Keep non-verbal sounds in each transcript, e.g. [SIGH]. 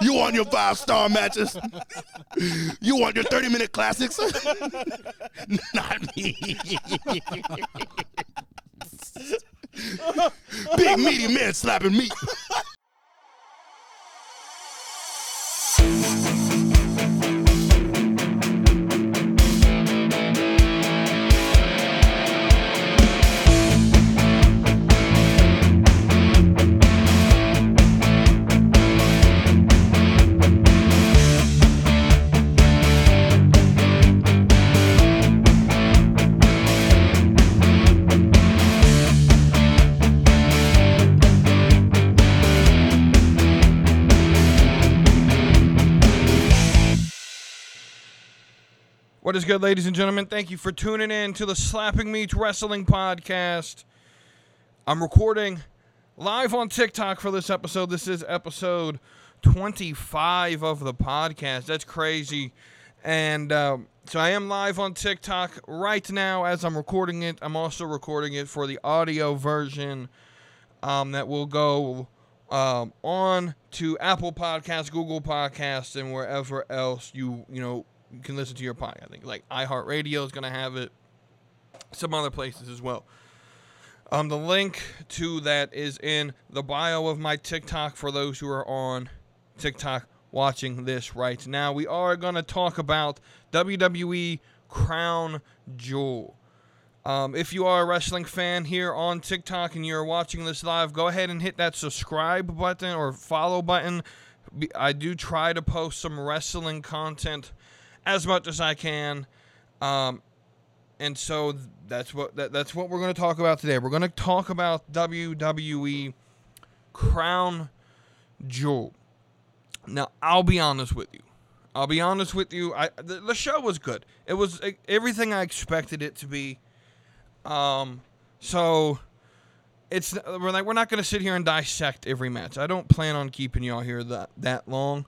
You want your five star matches? You want your 30 minute classics? [LAUGHS] Not me. [LAUGHS] Big meaty man slapping meat. Is good, ladies and gentlemen? Thank you for tuning in to the Slapping Meat Wrestling Podcast. I'm recording live on TikTok for this episode. This is episode 25 of the podcast. That's crazy. And um, so I am live on TikTok right now as I'm recording it. I'm also recording it for the audio version um, that will go um, on to Apple Podcasts, Google Podcasts, and wherever else you you know you can listen to your podcast. I think like iHeartRadio is going to have it. Some other places as well. Um, the link to that is in the bio of my TikTok for those who are on TikTok watching this right now. We are going to talk about WWE Crown Jewel. Um, if you are a wrestling fan here on TikTok and you're watching this live, go ahead and hit that subscribe button or follow button. I do try to post some wrestling content as much as I can. Um, and so that's what that, that's what we're going to talk about today. We're going to talk about WWE Crown Jewel. Now, I'll be honest with you. I'll be honest with you. I the, the show was good. It was everything I expected it to be. Um, so it's we're like we're not going to sit here and dissect every match. I don't plan on keeping y'all here that that long.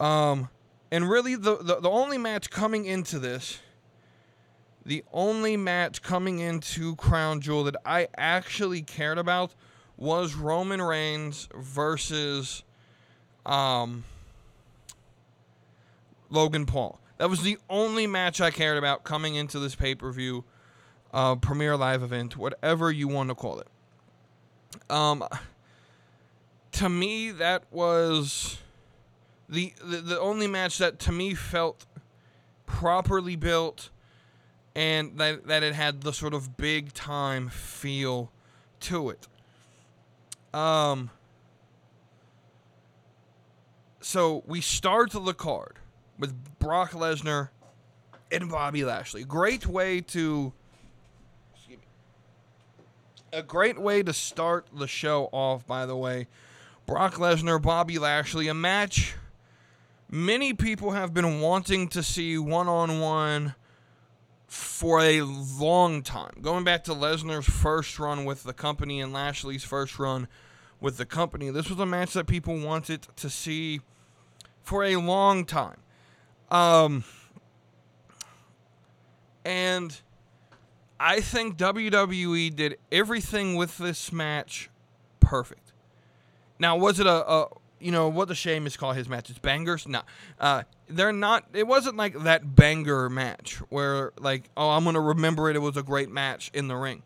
Um, and really the, the the only match coming into this, the only match coming into Crown Jewel that I actually cared about was Roman Reigns versus um Logan Paul. That was the only match I cared about coming into this pay per view, uh, premiere live event, whatever you want to call it. Um, to me, that was the, the the only match that to me felt properly built, and that that it had the sort of big time feel to it. Um. So we start the card with Brock Lesnar and Bobby Lashley. Great way to. A great way to start the show off, by the way. Brock Lesnar, Bobby Lashley, a match many people have been wanting to see one on one for a long time. Going back to Lesnar's first run with the company and Lashley's first run with the company, this was a match that people wanted to see for a long time. Um, and I think WWE did everything with this match perfect. Now, was it a, a you know what the shame is call his matches bangers? No, uh, they're not. It wasn't like that banger match where like oh I'm gonna remember it. It was a great match in the ring.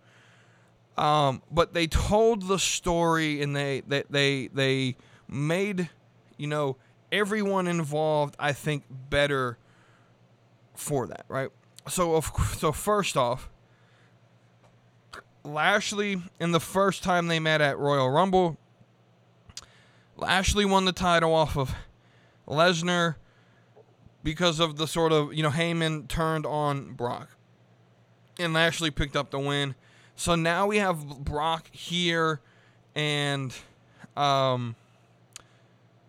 Um, but they told the story and they they they, they made you know everyone involved I think better for that right. So of so first off. Lashley, in the first time they met at Royal Rumble, Lashley won the title off of Lesnar because of the sort of, you know, Heyman turned on Brock. And Lashley picked up the win. So now we have Brock here and um,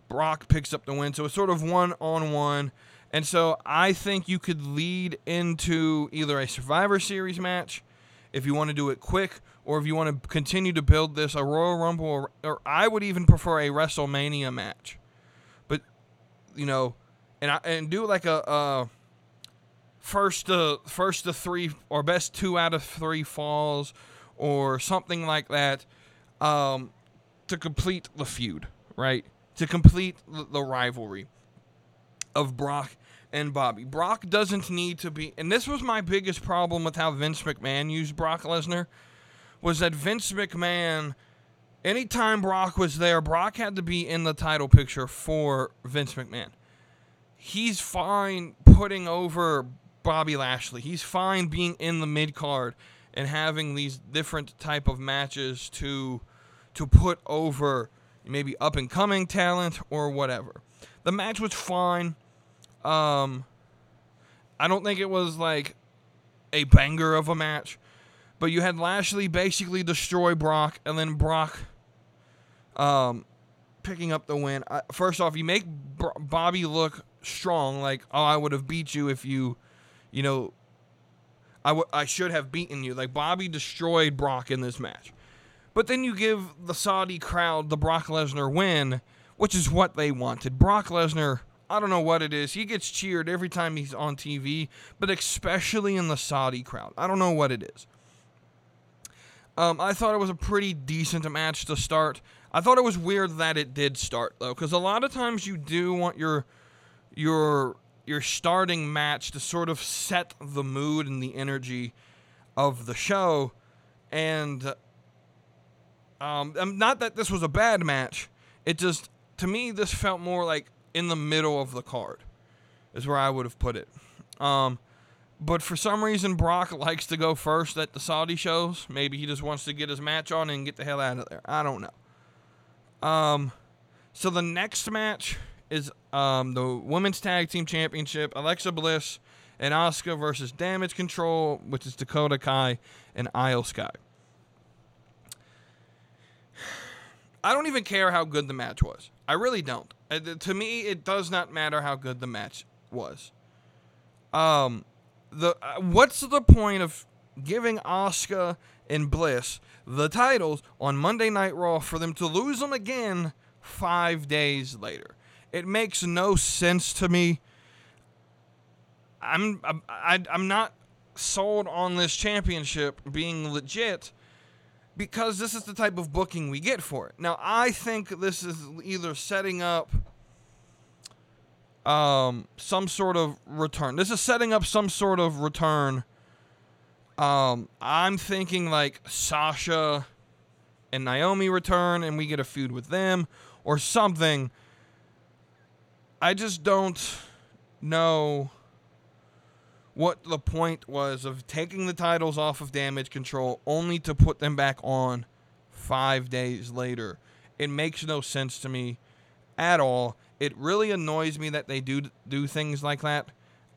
Brock picks up the win. So it's sort of one on one. And so I think you could lead into either a Survivor Series match if you want to do it quick or if you want to continue to build this a Royal Rumble, or, or I would even prefer a WrestleMania match. But you know, and I, and do like a, a first to first to three or best two out of three falls or something like that um, to complete the feud, right? to complete the rivalry of Brock and Bobby. Brock doesn't need to be, and this was my biggest problem with how Vince McMahon used Brock Lesnar, was that Vince McMahon, anytime Brock was there, Brock had to be in the title picture for Vince McMahon. He's fine putting over Bobby Lashley. He's fine being in the mid card and having these different type of matches to to put over maybe up and coming talent or whatever. The match was fine. Um, I don't think it was like a banger of a match, but you had Lashley basically destroy Brock, and then Brock um, picking up the win. I, first off, you make Bobby look strong, like oh, I would have beat you if you, you know, I, w- I should have beaten you. Like Bobby destroyed Brock in this match. But then you give the Saudi crowd the Brock Lesnar win, which is what they wanted. Brock Lesnar, I don't know what it is. He gets cheered every time he's on TV, but especially in the Saudi crowd. I don't know what it is. Um, I thought it was a pretty decent match to start. I thought it was weird that it did start though, because a lot of times you do want your your your starting match to sort of set the mood and the energy of the show, and um, not that this was a bad match. It just to me this felt more like in the middle of the card, is where I would have put it. Um, but for some reason Brock likes to go first at the Saudi shows. Maybe he just wants to get his match on and get the hell out of there. I don't know. Um, so the next match is um, the Women's Tag Team Championship. Alexa Bliss and Asuka versus Damage Control, which is Dakota Kai and Iyo Sky. I don't even care how good the match was. I really don't. Uh, to me, it does not matter how good the match was. Um, the uh, what's the point of giving Asuka and Bliss the titles on Monday Night Raw for them to lose them again five days later? It makes no sense to me. I'm I, I, I'm not sold on this championship being legit because this is the type of booking we get for it. Now, I think this is either setting up um, some sort of return. This is setting up some sort of return. Um, I'm thinking like Sasha and Naomi return and we get a feud with them or something. I just don't know what the point was of taking the titles off of damage control only to put them back on five days later. It makes no sense to me at all. It really annoys me that they do do things like that.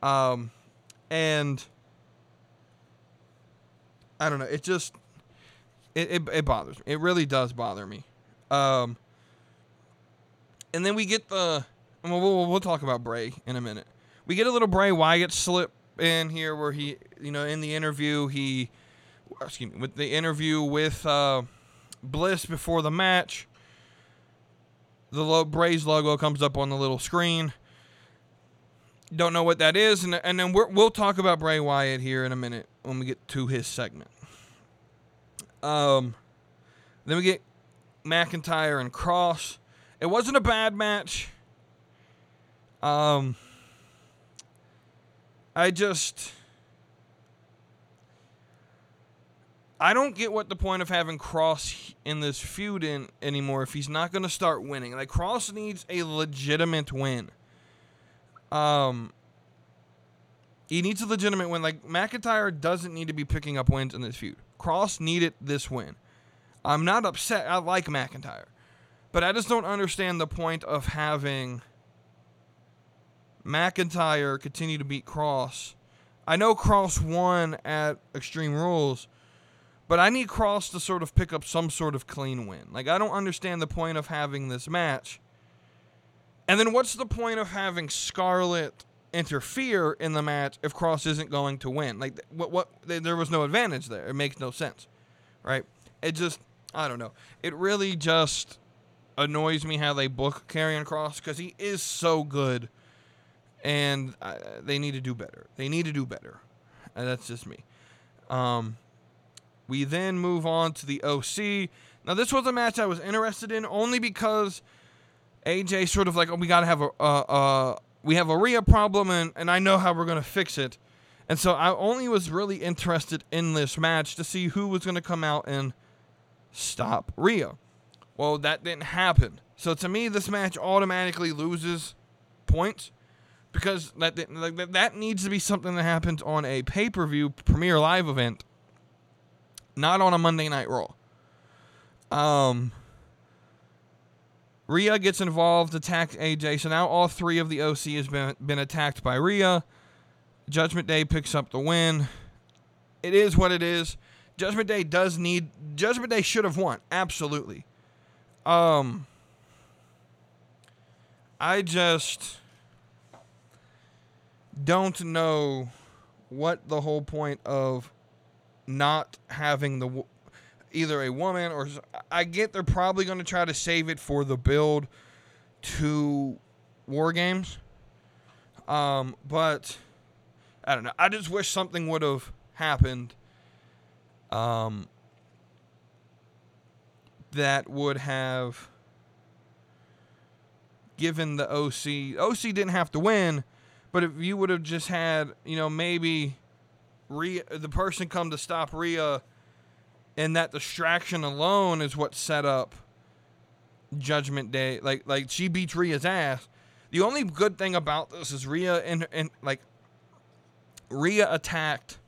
Um, and I don't know. It just it, it, it bothers me. It really does bother me. Um, and then we get the we'll, we'll, we'll talk about Bray in a minute. We get a little Bray Wyatt slip in here where he, you know, in the interview, he, excuse me, with the interview with uh, Bliss before the match, the lo- Bray's logo comes up on the little screen. Don't know what that is, and, and then we will talk about Bray Wyatt here in a minute when we get to his segment. Um, then we get McIntyre and Kross. It wasn't a bad match. Um, I just. I don't get what the point of having Kross in this feud in anymore if he's not going to start winning. Like Kross needs a legitimate win. Um he needs a legitimate win. Like McIntyre doesn't need to be picking up wins in this feud. Kross needed this win. I'm not upset. I like McIntyre. But I just don't understand the point of having McIntyre continue to beat Kross. I know Kross won at Extreme Rules, but I need Kross to sort of pick up some sort of clean win. Like, I don't understand the point of having this match. And then what's the point of having Scarlett interfere in the match if Kross isn't going to win? Like, what? What? There was no advantage there. It makes no sense, right? It just, I don't know. It really just annoys me how they book Karrion Kross because he is so good and uh, they need to do better. They need to do better. And that's just me. Um, we then move on to the OC. Now, this was a match I was interested in only because AJ sort of like, oh, we gotta have a uh, uh, we have a Rhea problem, and and I know how we're gonna fix it. And so I only was really interested in this match to see who was gonna come out and stop Rhea. Well, that didn't happen. So to me, this match automatically loses points because that that, that needs to be something that happens on a pay per view premiere live event, not on a Monday Night Raw. Um, Rhea gets involved, attacks AJ. So now all three of the OC has been been attacked by Rhea. Judgment Day picks up the win. It is what it is. Judgment Day does need Judgment Day should have won. Absolutely. Um I just don't know what the whole point of not having the either a woman or I get they're probably going to try to save it for the build to war games. Um, but I don't know. I just wish something would have happened. Um, that would have given the OC. OC didn't have to win, but if you would have just had, you know, maybe Rhea, the person come to stop Rhea, and that distraction alone is what set up Judgment Day. Like, like she beats Rhea's ass. The only good thing about this is Rhea and and like Rhea attacked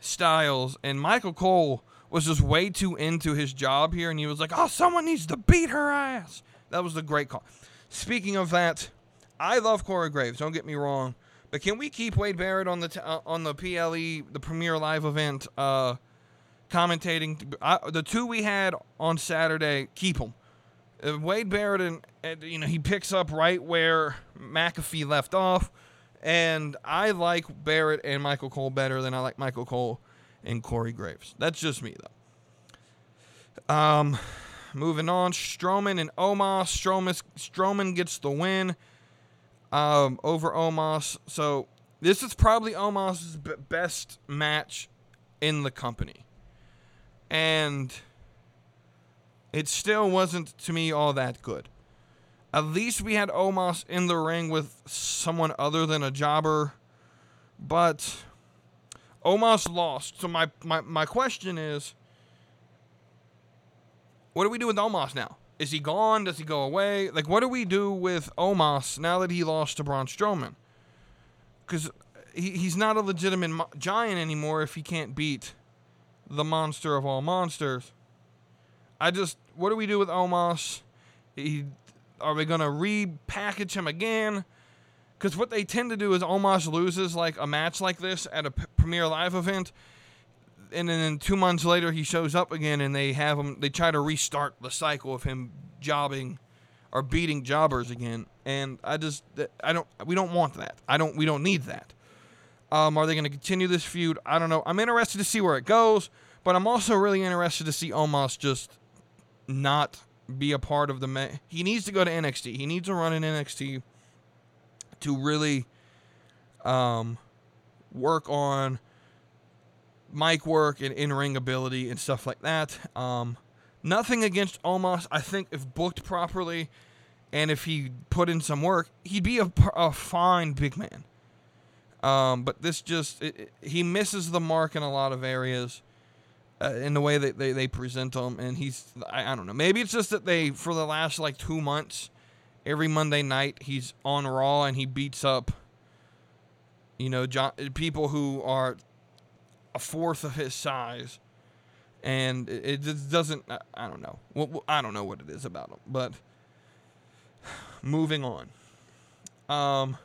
Styles, and Michael Cole was just way too into his job here, and he was like, "Oh, someone needs to beat her ass." That was the great call. Speaking of that, I love Corey Graves. Don't get me wrong, but can we keep Wade Barrett on the t- uh, on the PLE, the Premier Live event, uh, commentating? I, the two we had on Saturday, keep them. Uh, Wade Barrett and, and you know he picks up right where McAfee left off. And I like Barrett and Michael Cole better than I like Michael Cole and Corey Graves. That's just me, though. Um, moving on, Strowman and Omos. Strowman, Strowman gets the win um, over Omos. So this is probably Omos's b- best match in the company. And it still wasn't, to me, all that good. At least we had Omos in the ring with someone other than a jobber. But Omos lost. So my, my, my question is what do we do with Omos now? Is he gone? Does he go away? Like, what do we do with Omos now that he lost to Braun Strowman? Because he, he's not a legitimate mo- giant anymore if he can't beat the monster of all monsters. I just, what do we do with Omos? He are we gonna repackage him again? Because what they tend to do is Omos loses like a match like this at a Premier Live event, and then two months later he shows up again, and they have him. They try to restart the cycle of him jobbing or beating jobbers again. And I just I don't we don't want that. I don't we don't need that. Um, are they going to continue this feud? I don't know. I'm interested to see where it goes, but I'm also really interested to see Omos just not be a part of the. Ma- he needs to go to NXT. He needs to run in NXT to really um, work on mic work and in ring ability and stuff like that. Um, nothing against Omos. I think if booked properly and if he put in some work, he'd be a, a fine big man. Um, but this just, it, it, he misses the mark in a lot of areas uh, in the way that they, they present him. And he's, I, I don't know, maybe it's just that they, for the last like two months, every Monday night, he's on Raw and he beats up, you know, John, people who are a fourth of his size. And it, just doesn't, I, don't know. I don't know what it is about him. But [SIGHS] moving on. Um,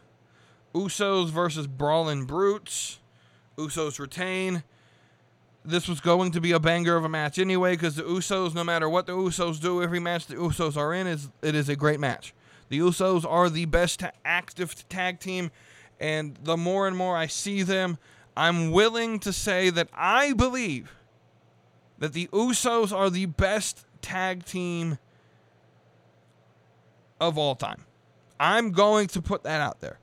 Usos versus Brawling Brutes. Usos retain. This was going to be a banger of a match anyway, because the Usos, no matter what the Usos do, every match the Usos are in is it is a great match. The Usos are the best active tag team, and the more and more I see them, I'm willing to say that I believe that the Usos are the best tag team of all time. I'm going to put that out there.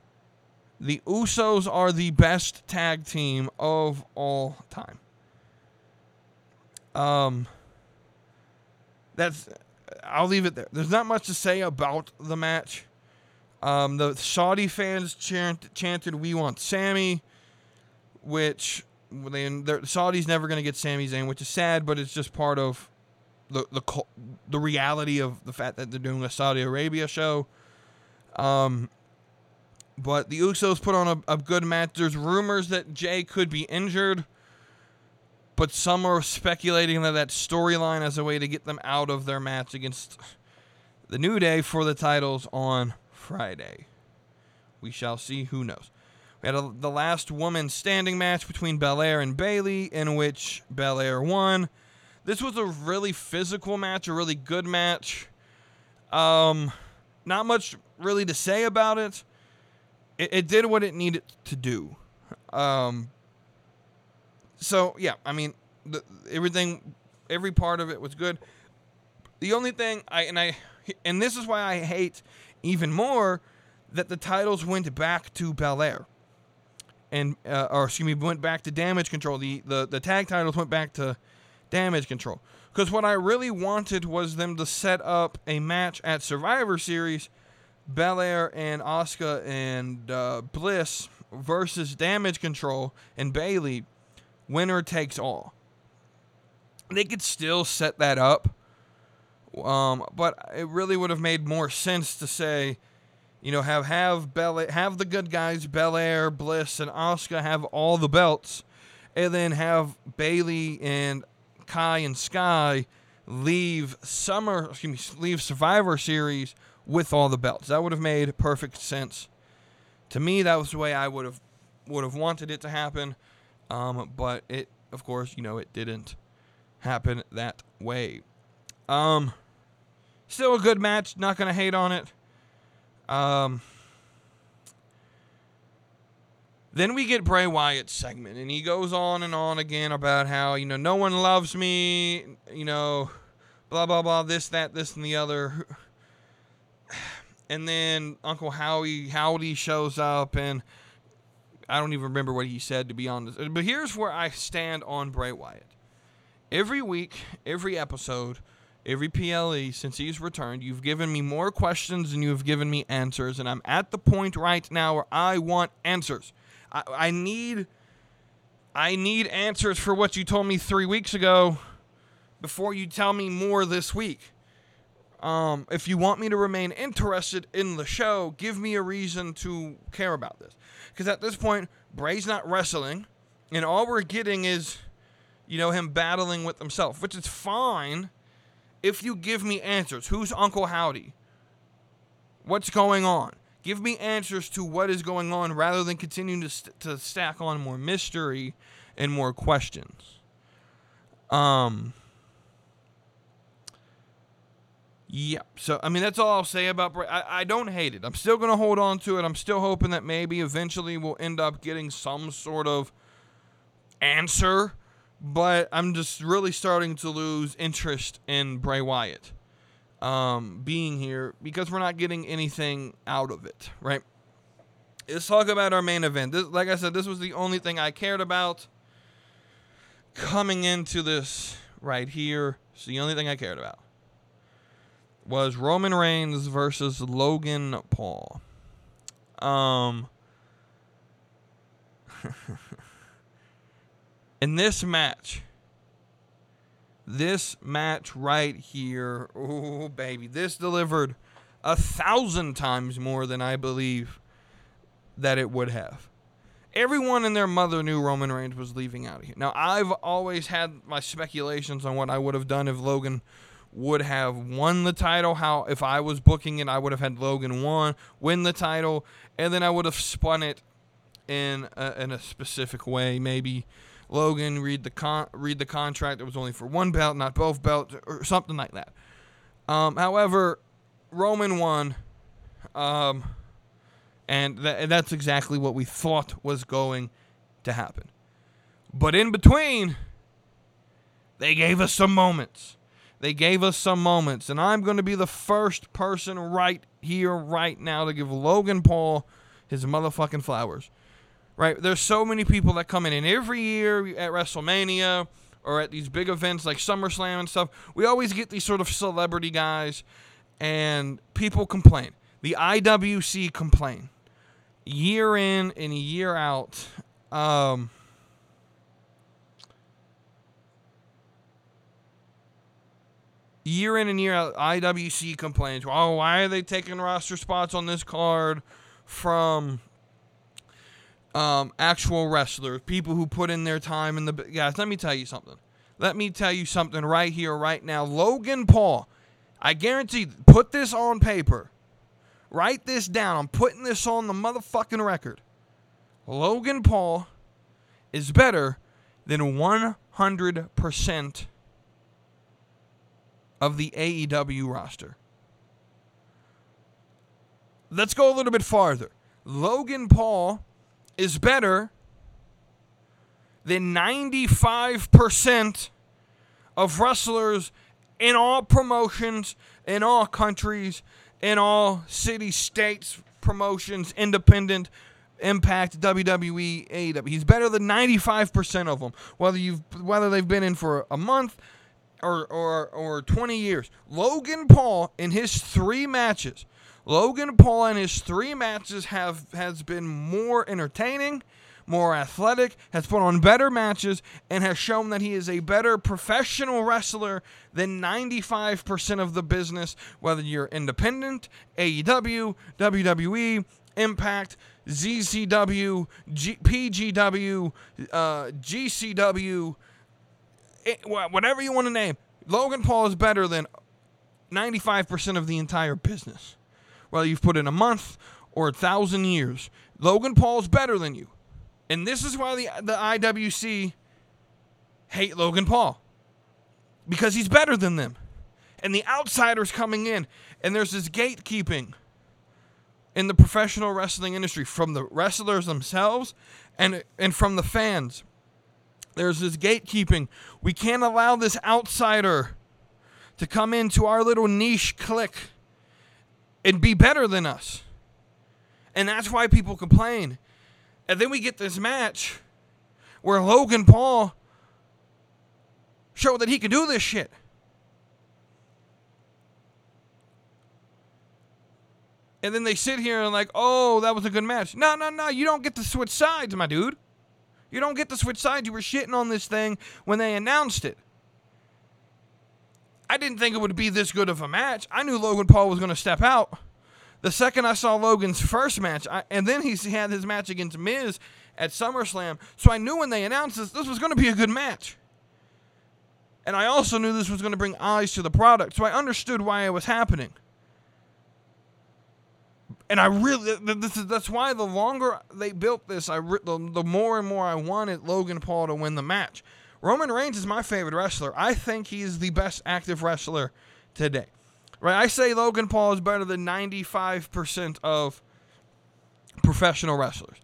The Usos are the best tag team of all time. Um, that's I'll leave it there. There's not much to say about the match. Um, the Saudi fans chant, chanted, "We want Sami," which they, the Saudi's never going to get Sami Zayn, which is sad, but it's just part of the the the reality of the fact that they're doing a Saudi Arabia show. Um, but the Usos put on a, a good match. There's rumors that Jay could be injured, but some are speculating that that storyline as a way to get them out of their match against the New Day for the titles on Friday. We shall see. Who knows? We had a, the last woman standing match between Belair and Bayley, in which Belair won. This was a really physical match, a really good match. Um, not much really to say about it. It, it did what it needed to do. Um, so yeah, I mean, the, everything, every part of it was good. The only thing I and I and this is why I hate even more that the titles went back to Belair and uh, or excuse me, went back to damage control. The, the the tag titles went back to damage control. Because what I really wanted was them to set up a match at Survivor Series, Belair and Asuka and uh, Bliss versus Damage Control and Bayley. winner takes all. They could still set that up, um, but it really would have made more sense to say you know, have have Bel have the good guys, Belair, Bliss, and Asuka have all the belts, and then have Bayley and Kai and Sky leave Summer, excuse me, leave Survivor Series with all the belts. That would have made perfect sense. To me, that was the way I would have would have wanted it to happen, um, but it, of course, you know, it didn't happen that way. Um, still a good match. Not gonna hate on it. Um, then we get Bray Wyatt's segment, and he goes on and on again about how, you know, no one loves me, you know, blah, blah, blah, this, that, this, and the other. And then Uncle Howie, Howdy shows up, and I don't even remember what he said, to be honest. But here's where I stand on Bray Wyatt. Every week, every episode, every PLE since he's returned. You've given me more questions than you have given me answers, and I'm at the point right now where I want answers. I, I need I need answers for what you told me three weeks ago before you tell me more this week. Um, if you want me to remain interested in the show, give me a reason to care about this. Because at this point, Bray's not wrestling, and all we're getting is, you know, him battling with himself, which is fine if you give me answers. Who's Uncle Howdy? What's going on? Give me answers to what is going on rather than continuing to, st- to stack on more mystery and more questions. Um. Yeah. So I mean, that's all I'll say about. I I don't hate it. I'm still gonna hold on to it. I'm still hoping that maybe eventually we'll end up getting some sort of answer but I'm just really starting to lose interest in Bray Wyatt um, being here because we're not getting anything out of it, right? Let's talk about our main event. This, like I said, this was the only thing I cared about coming into this right here. It's the only thing I cared about was Roman Reigns versus Logan Paul. Um. [LAUGHS] in this match, this match right here, oh baby, this delivered a thousand times more than I believe that it would have. Everyone and their mother knew Roman Reigns was leaving out of here. Now, I've always had my speculations on what I would have done if Logan would have won the title. How if I was booking it, I would have had Logan won, win the title, and then I would have spun it in a, in a specific way. Maybe Logan read the con- read the contract. It was only for one belt, not both belts, or something like that. Um, however, Roman won, um, and th- that's exactly what we thought was going to happen. But in between, they gave us some moments. They gave us some moments, and I'm going to be the first person right here, right now, to give Logan Paul his motherfucking flowers right? There's so many people that come in, and every year at WrestleMania or at these big events like SummerSlam and stuff, we always get these sort of celebrity guys, and people complain. The IWC complain year in and year out. Um, year in and year out, IWC complains, oh, why are they taking roster spots on this card from um, actual wrestlers, people who put in their time in the guys? Let me tell you something. Let me tell you something right here, right now. Logan Paul, I guarantee, put this on paper. Write this down. I'm putting this on the motherfucking record. Logan Paul is better than 100% of the AEW roster. Let's go a little bit farther. Logan Paul is better than 95% of wrestlers in all promotions, in all countries, in all city, states, promotions, independent, Impact, WWE, AEW. He's better than 95% of them, whether you've whether they've been in for a month or or or 20 years. Logan Paul in his 3 matches. Logan Paul in his 3 matches have has been more entertaining more athletic, has put on better matches, and has shown that he is a better professional wrestler than 95% of the business, whether you're independent, AEW, WWE, Impact, ZCW, G- PGW, uh, GCW, it, whatever you want to name. Logan Paul is better than 95% of the entire business. Whether you've put in a month or a thousand years, Logan Paul is better than you. And this is why the, the IWC hate Logan Paul because he's better than them. And the outsiders coming in, and there's this gatekeeping in the professional wrestling industry from the wrestlers themselves and and from the fans. There's this gatekeeping. We can't allow this outsider to come into our little niche clique and be better than us. And that's why people complain. And then we get this match where Logan Paul showed that he could do this shit. And then they sit here and like, oh, that was a good match. No, no, no, you don't get to switch sides, my dude. You don't get to switch sides. You were shitting on this thing when they announced it. I didn't think it would be this good of a match. I knew Logan Paul was going to step out the second I saw Logan's first match, I, and then he had his match against Miz at SummerSlam, so I knew when they announced this, this was going to be a good match. And I also knew this was going to bring eyes to the product, so I understood why it was happening. And I really, this is, that's why the longer they built this, I the, the more and more I wanted Logan Paul to win the match. Roman Reigns is my favorite wrestler. I think he's the best active wrestler today. Right? I say Logan Paul is better than 95% of professional wrestlers.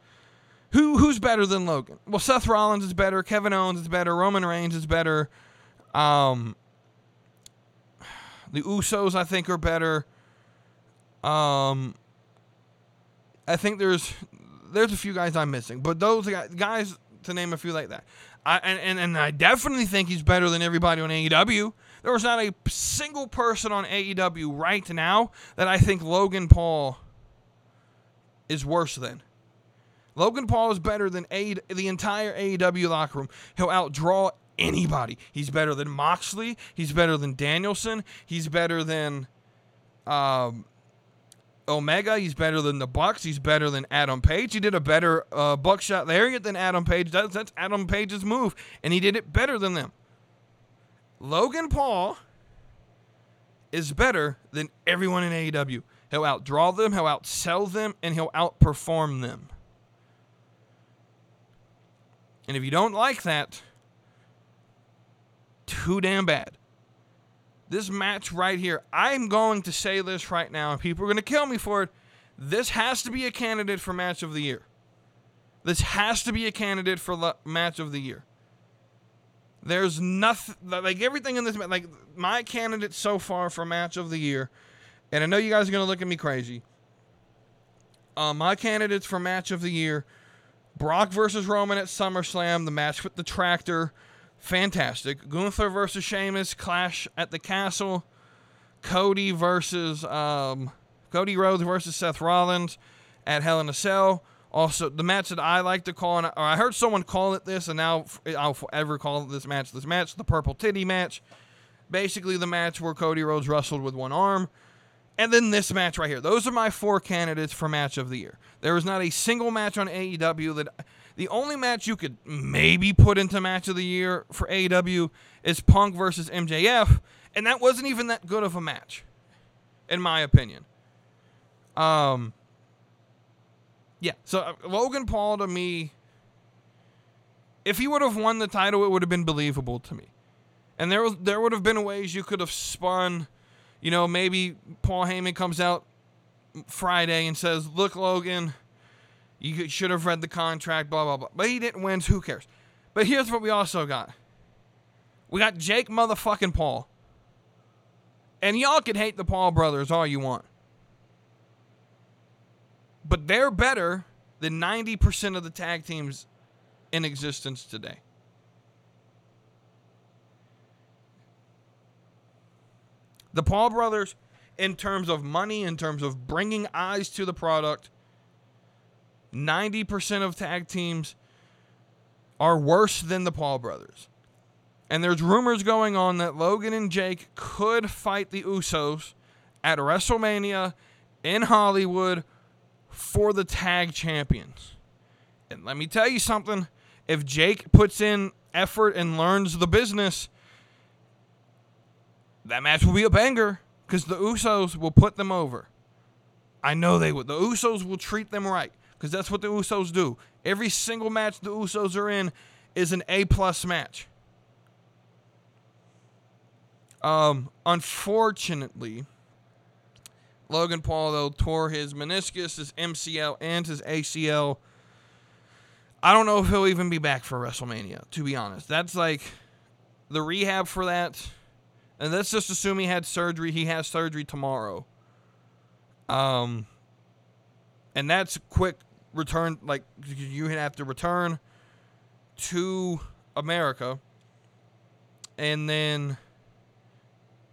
Who who's better than Logan? Well, Seth Rollins is better, Kevin Owens is better, Roman Reigns is better. Um, the Usos I think are better. Um, I think there's there's a few guys I'm missing, but those guys to name a few like that. And, and, and I definitely think he's better than everybody on AEW. There is not a single person on AEW right now that I think Logan Paul is worse than. Logan Paul is better than a- the entire AEW locker room. He'll outdraw anybody. He's better than Moxley. He's better than Danielson. He's better than um, Omega. He's better than the Bucks. He's better than Adam Page. He did a better uh, buckshot lariat than Adam Page does. That's Adam Page's move, and he did it better than them. Logan Paul is better than everyone in AEW. He'll outdraw them, he'll outsell them, and he'll outperform them. And if you don't like that, too damn bad. This match right here, I'm going to say this right now, and people are going to kill me for it. This has to be a candidate for match of the year. This has to be a candidate for match of the year. There's nothing like everything in this like my candidate so far for match of the year, and I know you guys are gonna look at me crazy. Uh, my candidates for match of the year: Brock versus Roman at SummerSlam, the match with the tractor, fantastic. Gunther versus Sheamus, Clash at the Castle. Cody versus um, Cody Rhodes versus Seth Rollins at Hell in a Cell. Also, the match that I like to call, and I heard someone call it this, and now I'll forever call it this match. This match, the Purple Titty match. Basically, the match where Cody Rhodes wrestled with one arm. And then this match right here. Those are my four candidates for match of the year. There is not a single match on AEW that. The only match you could maybe put into match of the year for AEW is Punk versus MJF, and that wasn't even that good of a match, in my opinion. Um, yeah. So uh, Logan Paul to me, if he would have won the title, it would have been believable to me, and there there would have been ways you could have spun, you know, maybe Paul Heyman comes out Friday and says, "Look, Logan." You should have read the contract, blah, blah, blah. But he didn't win, so who cares? But here's what we also got we got Jake motherfucking Paul. And y'all can hate the Paul brothers all you want. But they're better than 90% of the tag teams in existence today. The Paul brothers, in terms of money, in terms of bringing eyes to the product, 90% of tag teams are worse than the Paul brothers. And there's rumors going on that Logan and Jake could fight the Usos at WrestleMania in Hollywood for the tag champions. And let me tell you something if Jake puts in effort and learns the business, that match will be a banger because the Usos will put them over. I know they would. The Usos will treat them right because that's what the Usos do. Every single match the Usos are in is an A plus match. Um, unfortunately, Logan Paul though tore his meniscus, his MCL, and his ACL. I don't know if he'll even be back for WrestleMania. To be honest, that's like the rehab for that. And let's just assume he had surgery. He has surgery tomorrow. Um, and that's quick return. Like you have to return to America, and then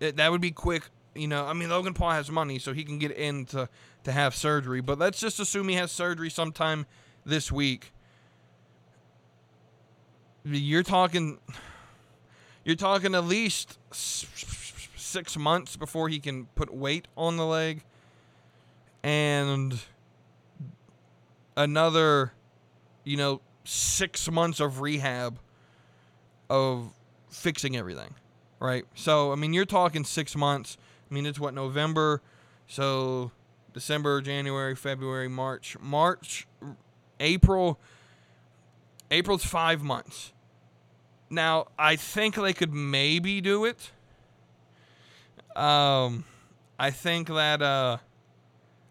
it, that would be quick. You know, I mean, Logan Paul has money, so he can get in to, to have surgery. But let's just assume he has surgery sometime this week. You're talking, you're talking at least six months before he can put weight on the leg, and another, you know, six months of rehab of fixing everything, right? So, I mean, you're talking six months. I mean, it's what, November? So, December, January, February, March. March, April. April's five months. Now, I think they could maybe do it. Um, I think that uh,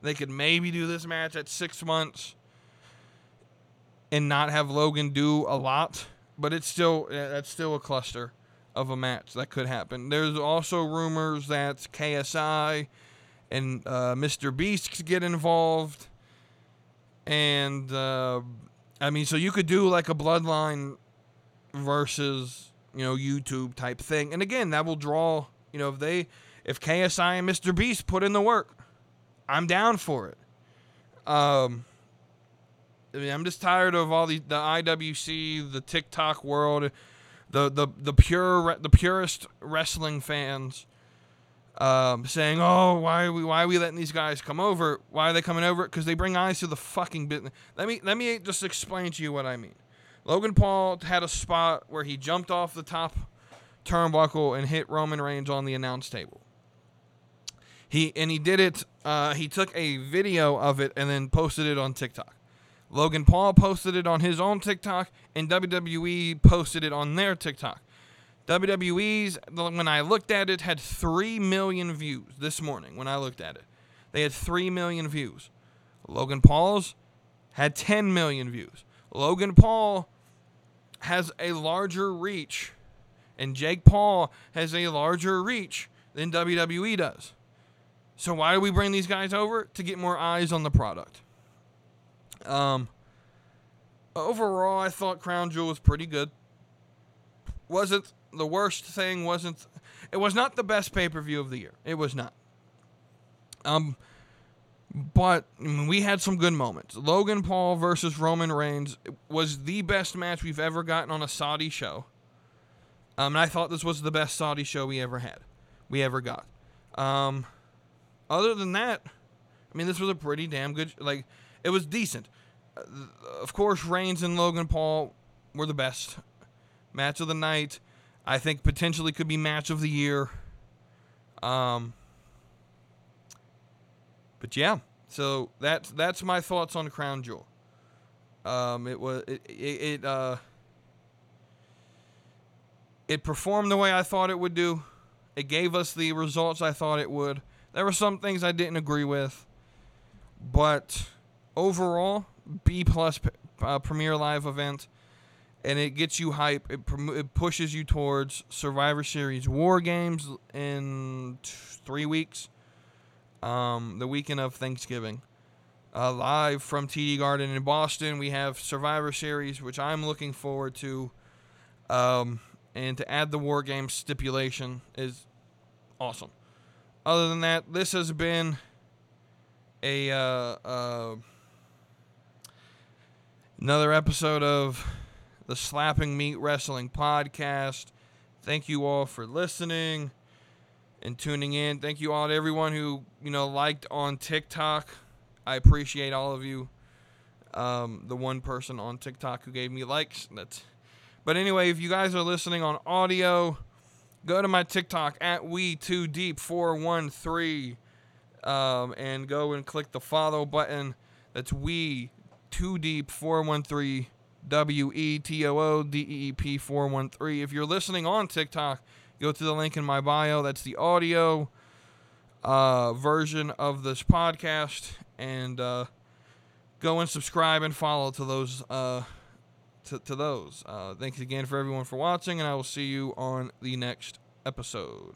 they could maybe do this match at six months and not have Logan do a lot, but it's still that's still a cluster of a match that could happen. There's also rumors that KSI and uh, Mr. Beast get involved, and uh, I mean, so you could do like a Bloodline versus you know YouTube type thing, and again, that will draw you know if they if KSI and Mr. Beast put in the work, I'm down for it. Um, I mean, I'm just tired of all the the IWC, the TikTok world, the the the pure the purest wrestling fans um, saying, "Oh, why are we why are we letting these guys come over? Why are they coming over? Because they bring eyes to the fucking business." Let me let me just explain to you what I mean. Logan Paul had a spot where he jumped off the top turnbuckle and hit Roman Reigns on the announce table. He and he did it. Uh, he took a video of it and then posted it on TikTok. Logan Paul posted it on his own TikTok, and WWE posted it on their TikTok. WWE's, when I looked at it, had 3 million views this morning when I looked at it. They had 3 million views. Logan Paul's had 10 million views. Logan Paul has a larger reach, and Jake Paul has a larger reach than WWE does. So, why do we bring these guys over? To get more eyes on the product. Um, overall, I thought Crown Jewel was pretty good. wasn't the worst thing. wasn't It was not the best pay per view of the year. It was not. Um, but I mean, we had some good moments. Logan Paul versus Roman Reigns was the best match we've ever gotten on a Saudi show. Um, and I thought this was the best Saudi show we ever had, we ever got. Um, other than that, I mean, this was a pretty damn good. Like, it was decent. Uh, of course, Reigns and Logan Paul were the best match of the night. I think potentially could be match of the year. Um, but yeah, so that's that's my thoughts on Crown Jewel. Um, it was it it, it uh it performed the way I thought it would do. It gave us the results I thought it would. There were some things I didn't agree with, but overall, B plus uh, Premier Live event, and it gets you hype. It, it pushes you towards Survivor Series War Games in t- three weeks, um, the weekend of Thanksgiving. Uh, live from TD Garden in Boston, we have Survivor Series, which I'm looking forward to. Um, and to add the War Games stipulation is awesome. Other than that, this has been a uh, uh, another episode of the Slapping Meat Wrestling podcast. Thank you all for listening and tuning in. Thank you all to everyone who you know liked on TikTok. I appreciate all of you. Um, the one person on TikTok who gave me likes. That's. But anyway, if you guys are listening on audio, go to my TikTok at wetoodeep413 um, and go and click the follow button. That's we 2 deep 413 W E T O O D E E P 413. If you're listening on TikTok, go to the link in my bio. That's the audio uh, version of this podcast. And uh, go and subscribe and follow to those. Uh, to, to those. Uh, thanks again for everyone for watching, and I will see you on the next episode.